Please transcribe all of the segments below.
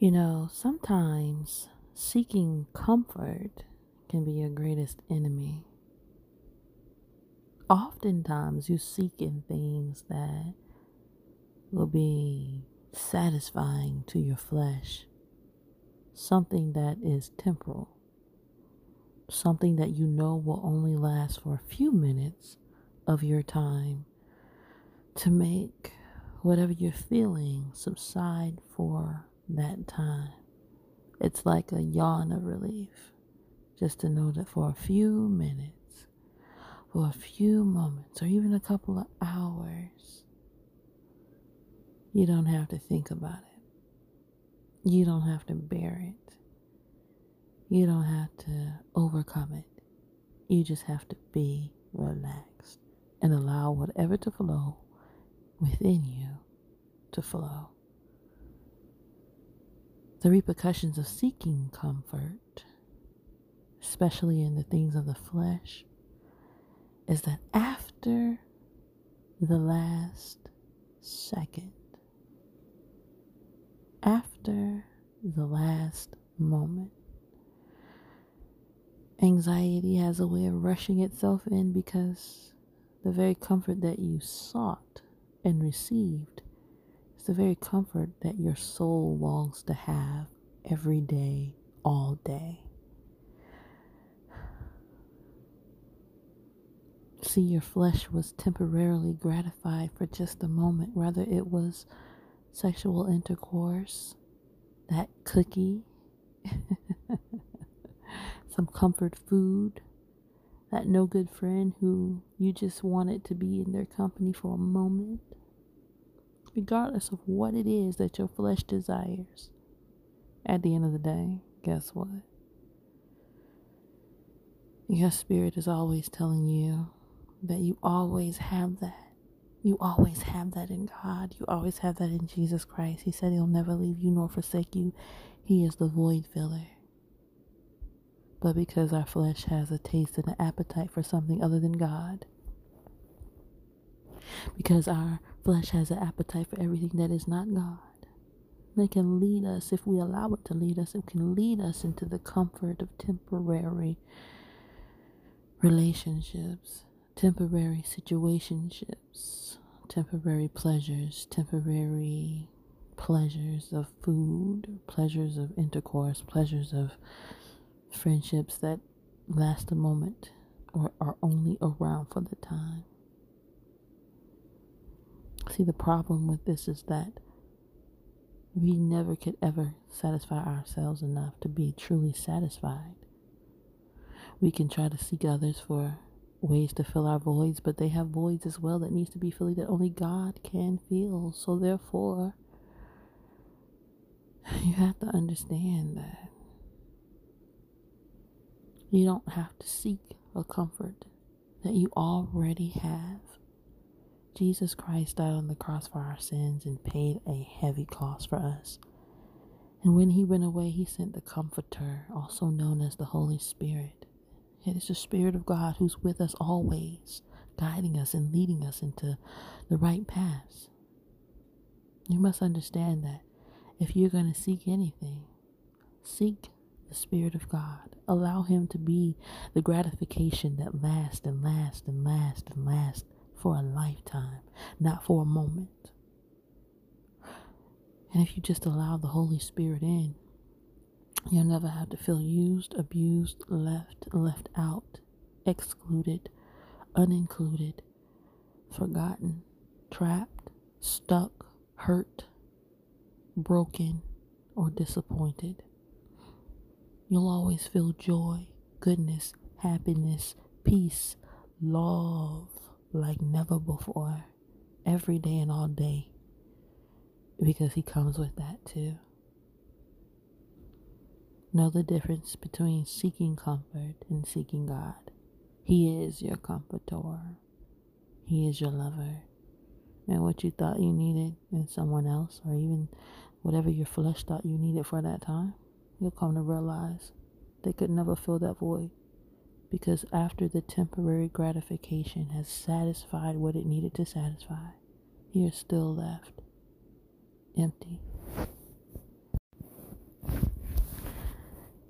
You know, sometimes seeking comfort can be your greatest enemy. Oftentimes, you seek in things that will be satisfying to your flesh, something that is temporal, something that you know will only last for a few minutes of your time to make whatever you're feeling subside for that time. It's like a yawn of relief just to know that for a few minutes, for a few moments, or even a couple of hours, you don't have to think about it. You don't have to bear it. You don't have to overcome it. You just have to be relaxed and allow whatever to flow within you to flow. The repercussions of seeking comfort, especially in the things of the flesh, is that after the last second, after the last moment, anxiety has a way of rushing itself in because the very comfort that you sought and received the very comfort that your soul longs to have every day, all day. See, your flesh was temporarily gratified for just a moment, whether it was sexual intercourse, that cookie, some comfort food, that no good friend who you just wanted to be in their company for a moment regardless of what it is that your flesh desires, at the end of the day, guess what? Your spirit is always telling you that you always have that. You always have that in God. You always have that in Jesus Christ. He said He'll never leave you nor forsake you. He is the void filler. But because our flesh has a taste and an appetite for something other than God, because our flesh has an appetite for everything that is not God. It can lead us, if we allow it to lead us, it can lead us into the comfort of temporary relationships, temporary situationships, temporary pleasures, temporary pleasures of food, pleasures of intercourse, pleasures of friendships that last a moment or are only around for the time. See, the problem with this is that we never could ever satisfy ourselves enough to be truly satisfied. We can try to seek others for ways to fill our voids, but they have voids as well that needs to be filled that only God can fill. So therefore, you have to understand that you don't have to seek a comfort that you already have. Jesus Christ died on the cross for our sins and paid a heavy cost for us. And when he went away, he sent the Comforter, also known as the Holy Spirit. It is the Spirit of God who's with us always, guiding us and leading us into the right paths. You must understand that if you're going to seek anything, seek the Spirit of God. Allow Him to be the gratification that lasts and lasts and lasts and lasts for a lifetime, not for a moment. And if you just allow the Holy Spirit in, you'll never have to feel used, abused, left, left out, excluded, unincluded, forgotten, trapped, stuck, hurt, broken, or disappointed. You'll always feel joy, goodness, happiness, peace, love, like never before, every day and all day, because He comes with that too. Know the difference between seeking comfort and seeking God. He is your comforter, He is your lover. And what you thought you needed in someone else, or even whatever your flesh thought you needed for that time, you'll come to realize they could never fill that void because after the temporary gratification has satisfied what it needed to satisfy, you're still left empty.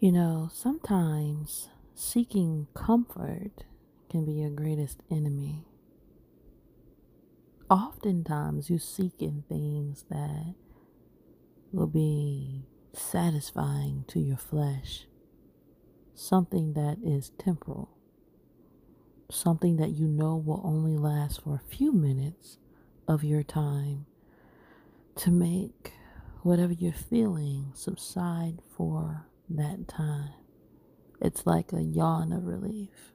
You know, sometimes seeking comfort can be your greatest enemy. Oftentimes, you seek in things that will be satisfying to your flesh, something that is temporal, something that you know will only last for a few minutes of your time to make whatever you're feeling subside for that time. It's like a yawn of relief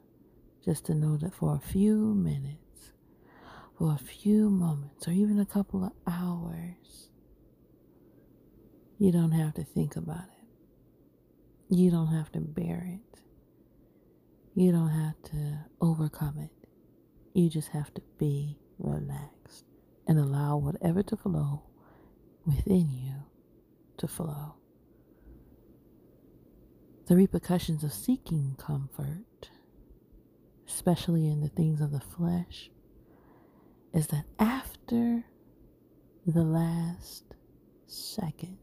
just to know that for a few minutes, for a few moments, or even a couple of hours, you don't have to think about it. You don't have to bear it. You don't have to overcome it. You just have to be relaxed and allow whatever to flow within you to flow. The repercussions of seeking comfort, especially in the things of the flesh, is that after the last second,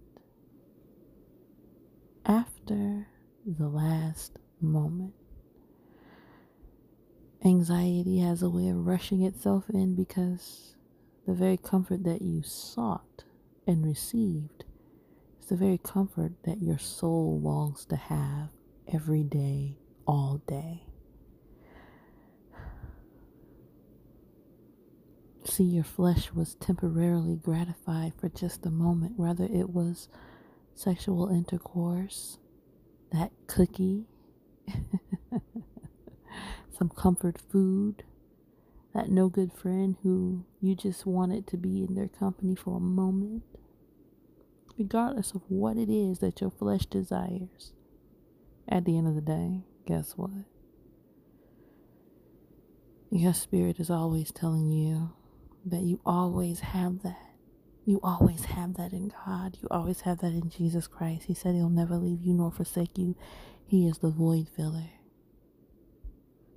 after the last moment, anxiety has a way of rushing itself in because the very comfort that you sought and received is the very comfort that your soul longs to have every day, all day. See, your flesh was temporarily gratified for just a moment, rather, it was sexual intercourse, that cookie, some comfort food, that no good friend who you just wanted to be in their company for a moment regardless of what it is that your flesh desires. At the end of the day, guess what? Your spirit is always telling you that you always have that. You always have that in God. You always have that in Jesus Christ. He said He'll never leave you nor forsake you. He is the void filler.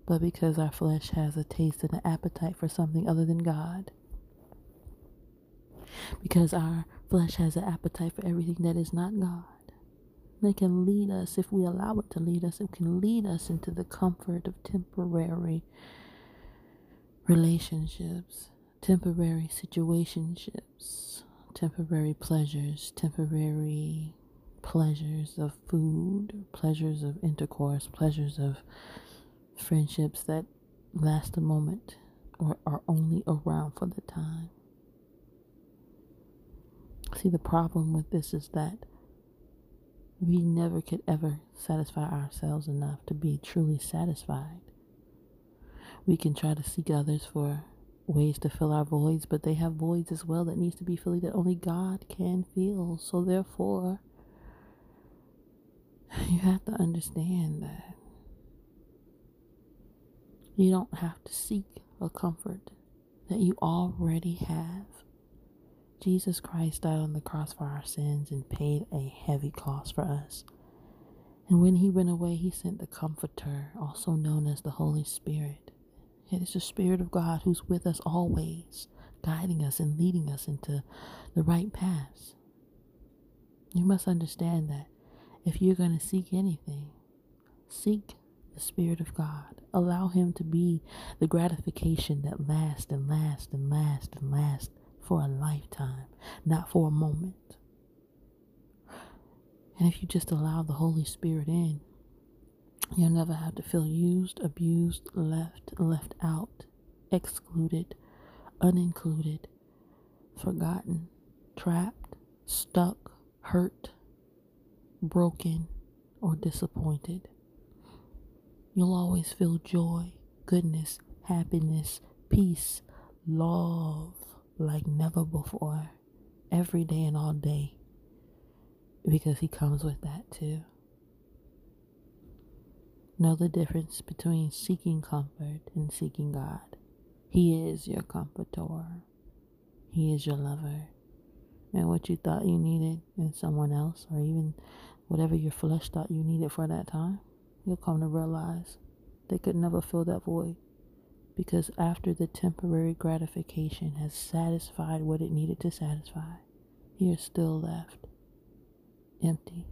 But because our flesh has a taste and an appetite for something other than God, because our flesh has an appetite for everything that is not God. It can lead us, if we allow it to lead us, it can lead us into the comfort of temporary relationships, temporary situationships, temporary pleasures, temporary pleasures of food, pleasures of intercourse, pleasures of friendships that last a moment or are only around for the time. See, the problem with this is that we never could ever satisfy ourselves enough to be truly satisfied. We can try to seek others for ways to fill our voids, but they have voids as well that needs to be filled that only God can fill. So therefore, you have to understand that you don't have to seek a comfort that you already have. Jesus Christ died on the cross for our sins and paid a heavy cost for us. And when he went away, he sent the Comforter, also known as the Holy Spirit. It is the Spirit of God who's with us always, guiding us and leading us into the right paths. You must understand that if you're going to seek anything, seek the Spirit of God. Allow Him to be the gratification that lasts and lasts and lasts and lasts for a lifetime, not for a moment. And if you just allow the Holy Spirit in, you'll never have to feel used, abused, left, left out, excluded, unincluded, forgotten, trapped, stuck, hurt, broken, or disappointed. You'll always feel joy, goodness, happiness, peace, love, like never before, every day and all day, because He comes with that too. Know the difference between seeking comfort and seeking God. He is your comforter, He is your lover. And what you thought you needed in someone else, or even whatever your flesh thought you needed for that time, you'll come to realize they could never fill that void because after the temporary gratification has satisfied what it needed to satisfy, you're still left empty.